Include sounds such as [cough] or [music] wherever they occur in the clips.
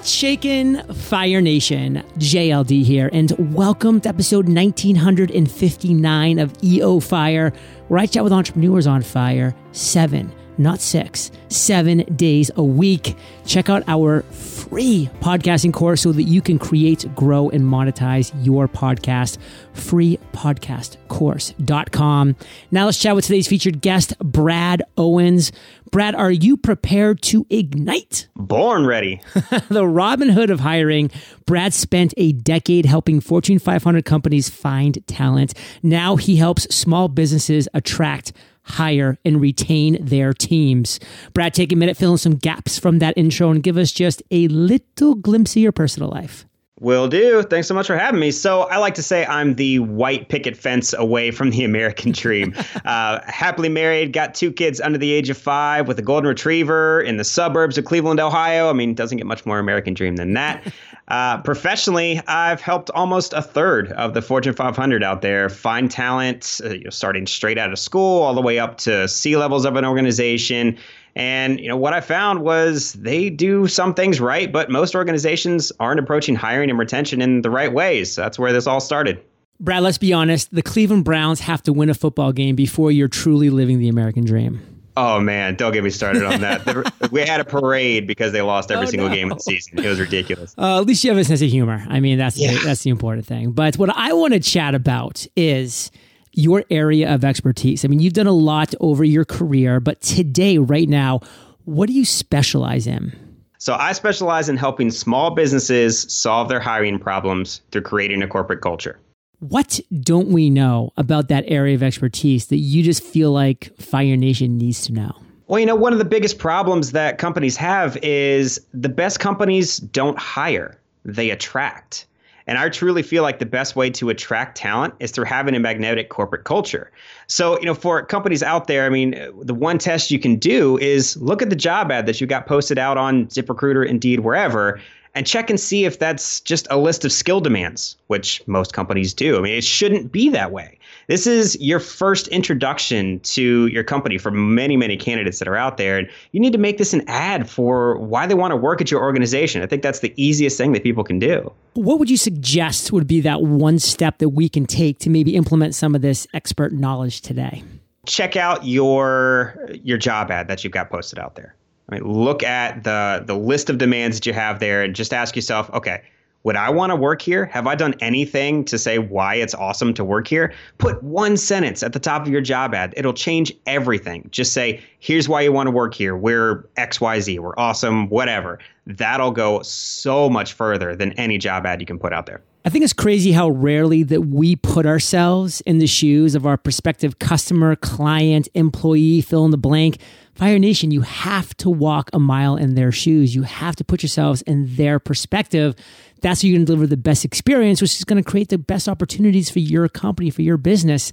What's shaking, Fire Nation? JLD here, and welcome to episode 1959 of EO Fire, where I chat with entrepreneurs on fire seven, not six, seven days a week. Check out our free podcasting course so that you can create, grow, and monetize your podcast. Freepodcastcourse.com. Now let's chat with today's featured guest, Brad Owens. Brad, are you prepared to ignite? Born ready. [laughs] the Robin Hood of hiring. Brad spent a decade helping Fortune 500 companies find talent. Now he helps small businesses attract hire and retain their teams. Brad, take a minute, fill in some gaps from that intro and give us just a little glimpse of your personal life. Will do. Thanks so much for having me. So, I like to say I'm the white picket fence away from the [laughs] American dream. uh, happily married, got two kids under the age of five with a golden retriever in the suburbs of Cleveland, Ohio. I mean, doesn't get much more American dream than that. Uh, professionally, I've helped almost a third of the Fortune 500 out there find talent, uh, you know, starting straight out of school all the way up to C levels of an organization. And you know what I found was they do some things right, but most organizations aren't approaching hiring and retention in the right ways. That's where this all started. Brad, let's be honest. The Cleveland Browns have to win a football game before you're truly living the American dream. Oh man, don't get me started on that. [laughs] we had a parade because they lost every oh, single no. game of the season. It was ridiculous. Uh, at least you have a sense of humor. I mean, that's yeah. the, that's the important thing. But what I want to chat about is your area of expertise. I mean, you've done a lot over your career, but today, right now, what do you specialize in? So I specialize in helping small businesses solve their hiring problems through creating a corporate culture. What don't we know about that area of expertise that you just feel like Fire Nation needs to know? Well, you know, one of the biggest problems that companies have is the best companies don't hire, they attract. And I truly feel like the best way to attract talent is through having a magnetic corporate culture. So, you know, for companies out there, I mean, the one test you can do is look at the job ad that you got posted out on ZipRecruiter, Indeed, wherever, and check and see if that's just a list of skill demands, which most companies do. I mean, it shouldn't be that way. This is your first introduction to your company for many, many candidates that are out there. And you need to make this an ad for why they want to work at your organization. I think that's the easiest thing that people can do. What would you suggest would be that one step that we can take to maybe implement some of this expert knowledge today? Check out your your job ad that you've got posted out there. I mean, look at the the list of demands that you have there and just ask yourself, okay, would I want to work here? Have I done anything to say why it's awesome to work here? Put one sentence at the top of your job ad. It'll change everything. Just say, here's why you want to work here. We're XYZ. We're awesome, whatever. That'll go so much further than any job ad you can put out there. I think it's crazy how rarely that we put ourselves in the shoes of our prospective customer, client, employee, fill in the blank. Fire Nation, you have to walk a mile in their shoes. You have to put yourselves in their perspective. That's how you're going to deliver the best experience, which is going to create the best opportunities for your company, for your business.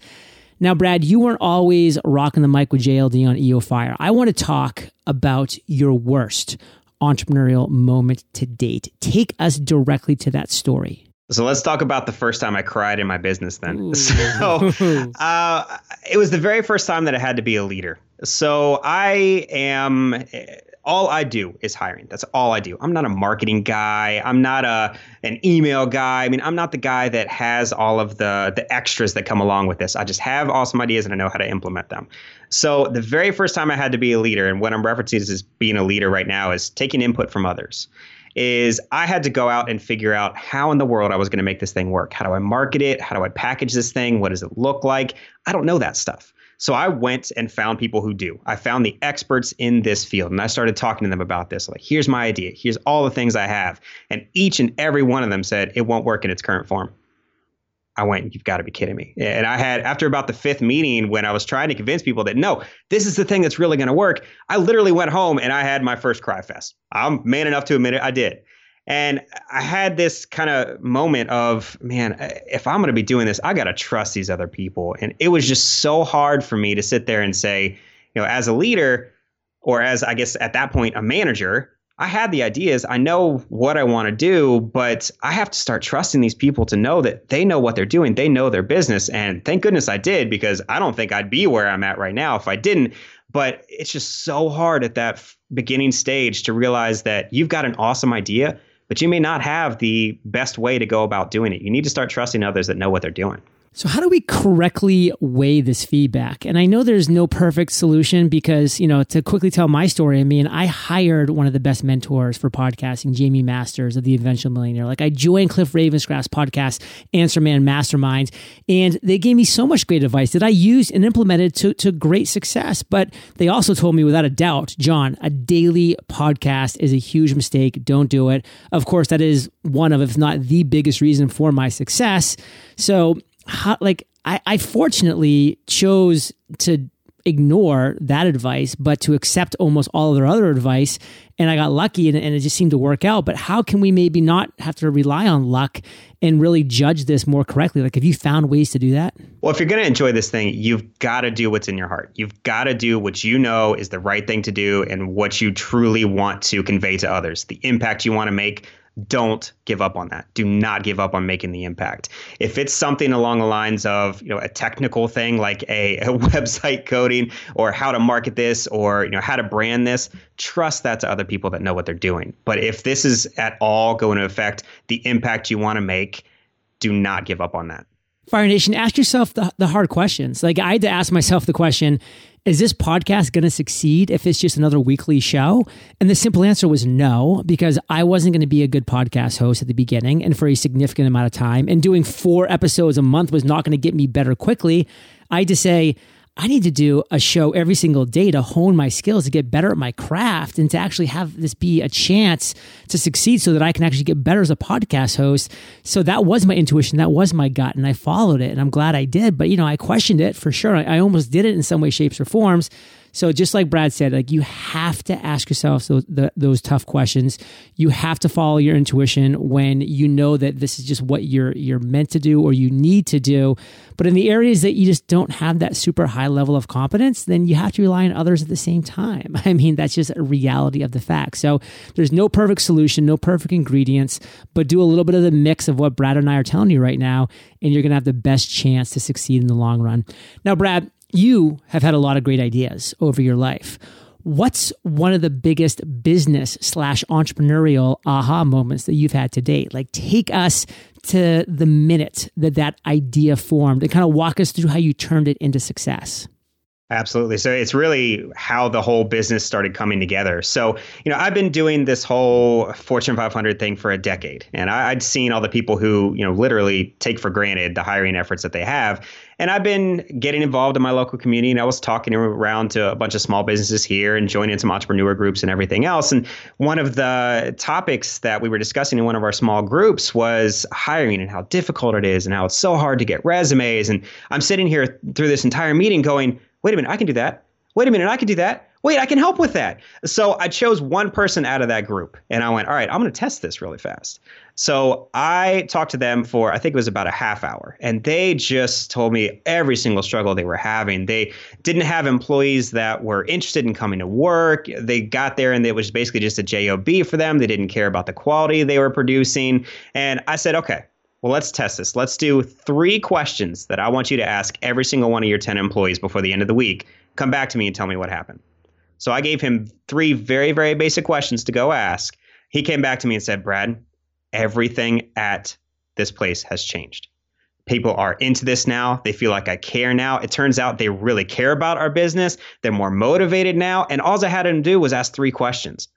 Now, Brad, you weren't always rocking the mic with JLD on EO Fire. I want to talk about your worst entrepreneurial moment to date. Take us directly to that story. So let's talk about the first time I cried in my business then. Ooh. [laughs] So [laughs] uh, it was the very first time that I had to be a leader. So I am all I do is hiring. That's all I do. I'm not a marketing guy. I'm not a an email guy. I mean, I'm not the guy that has all of the the extras that come along with this. I just have awesome ideas and I know how to implement them. So the very first time I had to be a leader, and what I'm referencing is being a leader right now is taking input from others. Is I had to go out and figure out how in the world I was going to make this thing work. How do I market it? How do I package this thing? What does it look like? I don't know that stuff. So I went and found people who do. I found the experts in this field and I started talking to them about this. Like, here's my idea. Here's all the things I have. And each and every one of them said it won't work in its current form. I went, you've got to be kidding me. And I had, after about the fifth meeting, when I was trying to convince people that no, this is the thing that's really going to work, I literally went home and I had my first cry fest. I'm man enough to admit it, I did. And I had this kind of moment of, man, if I'm going to be doing this, I got to trust these other people. And it was just so hard for me to sit there and say, you know, as a leader, or as I guess at that point, a manager, I had the ideas. I know what I want to do, but I have to start trusting these people to know that they know what they're doing. They know their business. And thank goodness I did because I don't think I'd be where I'm at right now if I didn't. But it's just so hard at that beginning stage to realize that you've got an awesome idea but you may not have the best way to go about doing it. You need to start trusting others that know what they're doing. So, how do we correctly weigh this feedback? And I know there's no perfect solution because, you know, to quickly tell my story, I mean, I hired one of the best mentors for podcasting, Jamie Masters of The Eventual Millionaire. Like, I joined Cliff Ravenscraft's podcast, Answer Man Mastermind, and they gave me so much great advice that I used and implemented to, to great success. But they also told me without a doubt, John, a daily podcast is a huge mistake. Don't do it. Of course, that is one of, if not the biggest reason for my success. So, how, like I, I fortunately chose to ignore that advice, but to accept almost all of their other advice. And I got lucky and, and, it just seemed to work out. But how can we maybe not have to rely on luck and really judge this more correctly? Like, have you found ways to do that? Well, if you're going to enjoy this thing, you've got to do what's in your heart. You've got to do what you know is the right thing to do and what you truly want to convey to others, the impact you want to make, don't give up on that. Do not give up on making the impact. If it's something along the lines of, you know, a technical thing like a, [laughs] a, website coding or how to market this or, you know, how to brand this, trust that to other people that know what they're doing. But if this is at all going to affect the impact you want to make, do not give up on that. Fire Nation, ask yourself the, the hard questions. Like I had to ask myself the question, is this podcast going to succeed if it's just another weekly show? And the simple answer was no, because I wasn't going to be a good podcast host at the beginning and for a significant amount of time. And doing four episodes a month was not going to get me better quickly. I had to say, I need to do a show every single day to hone my skills, to get better at my craft, and to actually have this be a chance to succeed so that I can actually get better as a podcast host. So that was my intuition. That was my gut. And I followed it. And I'm glad I did. But, you know, I questioned it for sure. I, almost did it in some way, shapes, or forms. So just like Brad said, like you have to ask yourself those, the, those tough questions. You have to follow your intuition when you know that this is just what you're you're meant to do or you need to do. But in the areas that you just don't have that super high level of competence, then you have to rely on others at the same time. [laughs] I mean, that's just a reality of the fact. So there's no perfect solution, no perfect ingredients, but do a little bit of the mix of what Brad and I are telling you right now, and you're going to have the best chance to succeed in the long run. Now, Brad, you have had a lot of great ideas over your life. What's one of the biggest business slash entrepreneurial aha moments that you've had to date? Like, take us to the minute that that idea formed and kind of walk us through how you turned it into success. Absolutely. So it's really how the whole business started coming together. So, you know, I've been doing this whole Fortune 500 thing for a decade, and I, would seen all the people who, you know, literally take for granted the hiring efforts that they have. And I've been getting involved in my local community, and I was talking around to a bunch of small businesses here and joining some entrepreneur groups and everything else. And one of the topics that we were discussing in one of our small groups was hiring and how difficult it is and how it's so hard to get resumes. And I'm sitting here through this entire meeting going, Wait a minute, I can do that. Wait a minute, I can do that. Wait, I can help with that. So I chose one person out of that group and I went, all right, I'm going to test this really fast. So I talked to them for, I think it was about a half hour, and they just told me every single struggle they were having. They didn't have employees that were interested in coming to work. They got there and it was basically just a job for them. They didn't care about the quality they were producing. And I said, okay, well, let's test this. Let's do three questions that I want you to ask every single one of your 10 employees before the end of the week. Come back to me and tell me what happened. So I gave him three very, very basic questions to go ask. He came back to me and said, Brad, everything at this place has changed. People are into this now. They feel like I care now. It turns out they really care about our business. They're more motivated now. And all I had to do was ask three questions.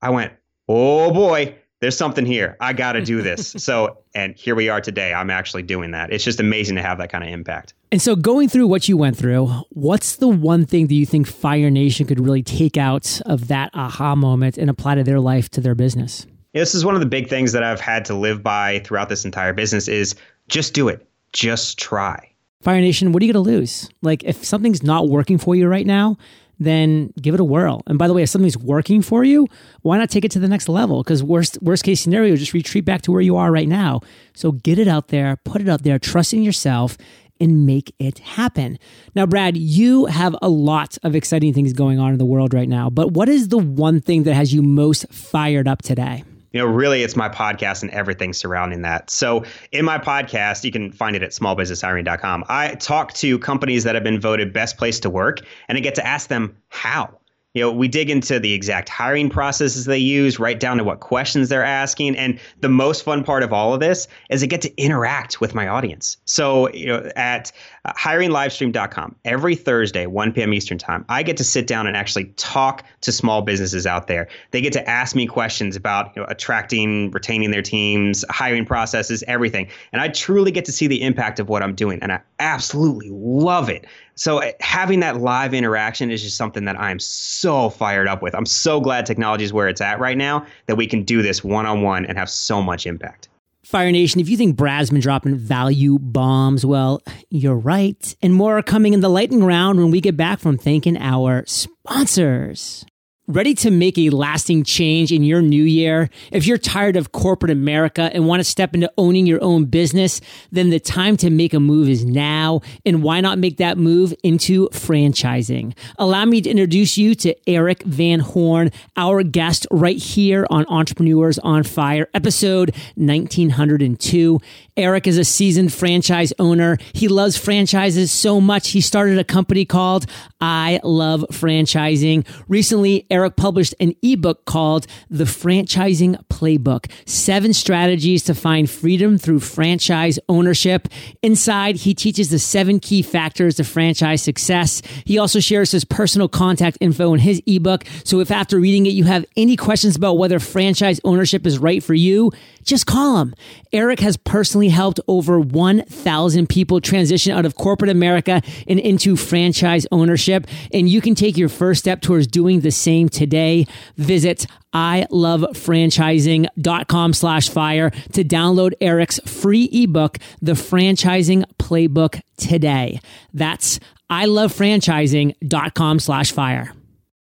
I went, oh boy, there's something here. I got to do this. [laughs] so, and here we are today. I'm actually doing that. It's just amazing to have that kind of impact. And so, going through what you went through, what's the one thing that you think Fire Nation could really take out of that aha moment and apply to their life, to their business? this is one of the big things that I've had to live by throughout this entire business is just do it. Just try. Fire Nation, what are you going to lose? Like, if something's not working for you right now, then give it a whirl. And by the way, if something's working for you, why not take it to the next level? Because worst worst case scenario, just retreat back to where you are right now. So get it out there, put it out there, trust in yourself, and make it happen. Now, Brad, you have a lot of exciting things going on in the world right now. But what is the one thing that has you most fired up today? You know, really it's my podcast and everything surrounding that. So in my podcast, you can find it at smallbusinesshiring.com. I talk to companies that have been voted best place to work and I get to ask them how. You know, we dig into the exact hiring processes they use, right down to what questions they're asking. And the most fun part of all of this is I get to interact with my audience. So, you know, at uh, hiringlivestream.com, every Thursday, 1 p.m. Eastern Time, I get to sit down and actually talk to small businesses out there. They get to ask me questions about you know, attracting, retaining their teams, hiring processes, everything. And I truly get to see the impact of what I'm doing. And I absolutely love it. So uh, having that live interaction is just something that I'm so fired up with. I'm so glad technology is where it's at right now that we can do this one on one and have so much impact. Fire Nation, if you think Brad's been dropping value bombs, well, you're right. And more are coming in the lightning round when we get back from thanking our sponsors. Ready to make a lasting change in your new year? If you're tired of corporate America and want to step into owning your own business, then the time to make a move is now. And why not make that move into franchising? Allow me to introduce you to Erik Van Horn, our guest right here on Entrepreneurs on Fire, episode 1902. Erik is a seasoned franchise owner. He loves franchises so much, he started a company called I Love Franchising. Recently, Erik published an ebook called The Franchising Playbook Seven Strategies to Find Freedom Through Franchise Ownership. Inside, he teaches the seven key factors of franchise success. He also shares his personal contact info in his ebook. So if after reading it, you have any questions about whether franchise ownership is right for you, just call him. Erik has personally helped over 1,000 people transition out of corporate America and into franchise ownership. And you can take your first step towards doing the same today. Visit ilovefranchising.com slash fire to download Erik's free ebook, The Franchising Playbook today. That's ilovefranchising.com slash fire.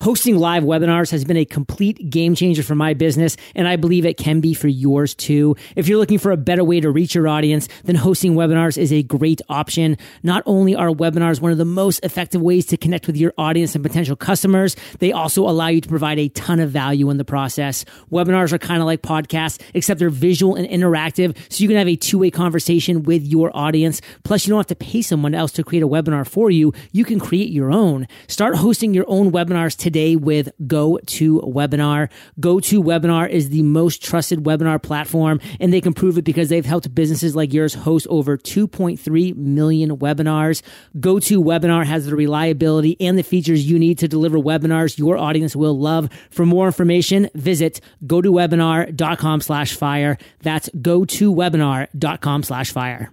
Hosting live webinars has been a complete game changer for my business, and I believe it can be for yours too. If you're looking for a better way to reach your audience, then hosting webinars is a great option. Not only are webinars one of the most effective ways to connect with your audience and potential customers, they also allow you to provide a ton of value in the process. Webinars are kind of like podcasts, except they're visual and interactive, so you can have a two way conversation with your audience. Plus, you don't have to pay someone else to create a webinar for you. You can create your own. Start hosting your own webinars today today with GoToWebinar. GoToWebinar is the most trusted webinar platform, and they can prove it because they've helped businesses like yours host over 2.3 million webinars. GoToWebinar has the reliability and the features you need to deliver webinars your audience will love. For more information, visit gotowebinar.com slash fire. That's gotowebinar.com slash fire.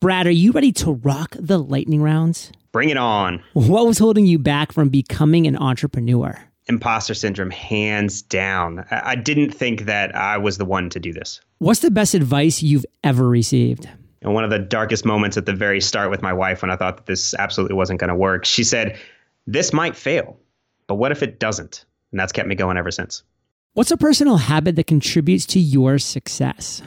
Brad, are you ready to rock the lightning rounds? Bring it on. What was holding you back from becoming an entrepreneur? Imposter syndrome, hands down. I didn't think that I was the one to do this. What's the best advice you've ever received? And one of the darkest moments at the very start with my wife when I thought that this absolutely wasn't going to work, she said, This might fail, but what if it doesn't? And that's kept me going ever since. What's a personal habit that contributes to your success?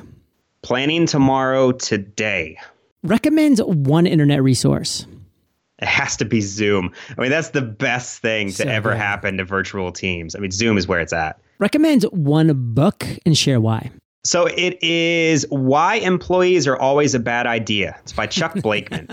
Planning tomorrow today. Recommend one internet resource. It has to be Zoom. I mean, that's the best thing so to ever good. happen to virtual teams. I mean, Zoom is where it's at. Recommend one book and share why. So it is Why Employees Are Always a Bad Idea. It's by Chuck [laughs] Blakeman.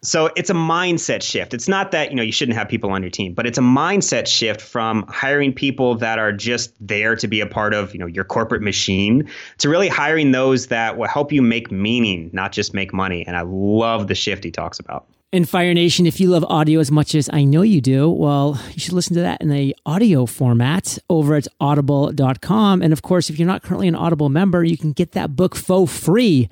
so it's a mindset shift. It's not that, you know, you shouldn't have people on your team, but it's a mindset shift from hiring people that are just there to be a part of, you know, your corporate machine to really hiring those that will help you make meaning, not just make money. And I love the shift he talks about. And Fire Nation, if you love audio as much as I know you do, well, you should listen to that in the audio format over at audible.com. And of course, if you're not currently an Audible member, you can get that book for free.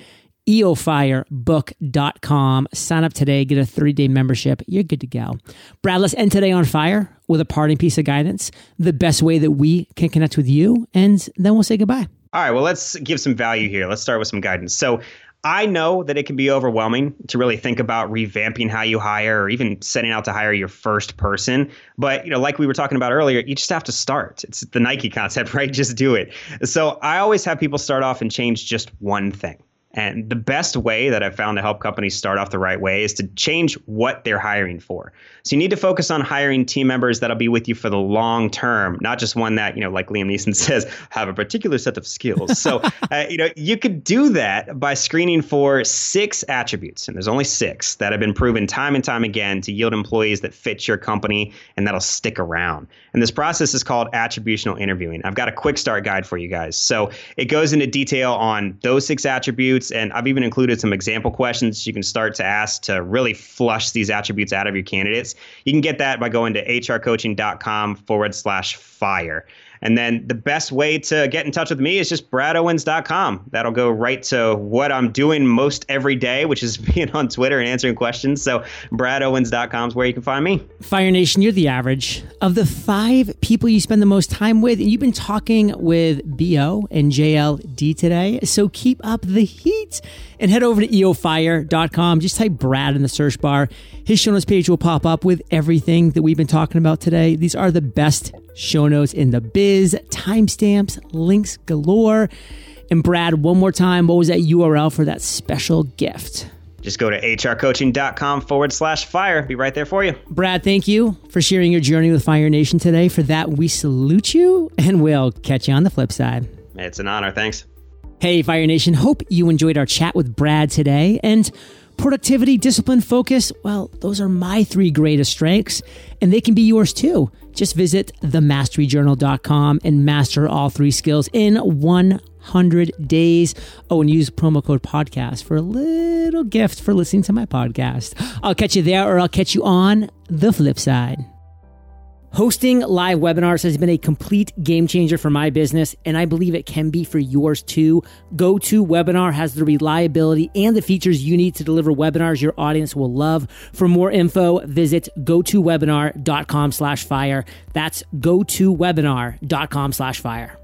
eofirebook.com. Sign up today, get a 30 day membership. You're good to go. Brad, let's end today on fire with a parting piece of guidance, the best way that we can connect with you. And then we'll say goodbye. All right, well, let's give some value here. Let's start with some guidance. So, I know that it can be overwhelming to really think about revamping how you hire or even setting out to hire your first person. But, you know, like we were talking about earlier, you just have to start. It's the Nike concept, [laughs] right? Just do it. So I always have people start off and change just one thing. And the best way that I've found to help companies start off the right way is to change what they're hiring for. So you need to focus on hiring team members that'll be with you for the long term, not just one that, you know, like Liam Neeson [laughs] says, have a particular set of skills. So, [laughs] uh, you know, you could do that by screening for six attributes, and there's only six that have been proven time and time again to yield employees that fit your company and that'll stick around. And this process is called attributional interviewing. I've got a quick start guide for you guys. So it goes into detail on those six attributes. And I've even included some example questions you can start to ask to really flush these attributes out of your candidates. You can get that by going to hrcoaching.com forward slash fire. And then the best way to get in touch with me is just bradowens.com. That'll go right to what I'm doing most every day, which is [laughs] being on Twitter and answering questions. So bradowens.com is where you can find me. Fire Nation, you're the average of the five people you spend the most time with. And you've been talking with BO and JLD today. So keep up the heat and head over to eofire.com. Just type Brad in the search bar. His show notes page will pop up with everything that we've been talking about today. These are the best show notes in the biz, timestamps, links galore. And Brad, one more time, what was that URL for that special gift? Just go to hrcoaching.com forward slash fire. Be right there for you. Brad, thank you for sharing your journey with Fire Nation today. For that, we salute you and we'll catch you on the flip side. It's an honor. Thanks. Hey, Fire Nation. Hope you enjoyed our chat with Brad today. And productivity, discipline, focus, well, those are my three greatest strengths, and they can be yours too. Just visit themasteryjournal.com and master all three skills in 100 days. Oh, and use promo code podcast for a little gift for listening to my podcast. I'll catch you there or I'll catch you on the flip side. Hosting live webinars has been a complete game changer for my business, and I believe it can be for yours too. GoToWebinar has the reliability and the features you need to deliver webinars your audience will love. For more info, visit gotowebinar.com slash fire. That's gotowebinar.com slash fire.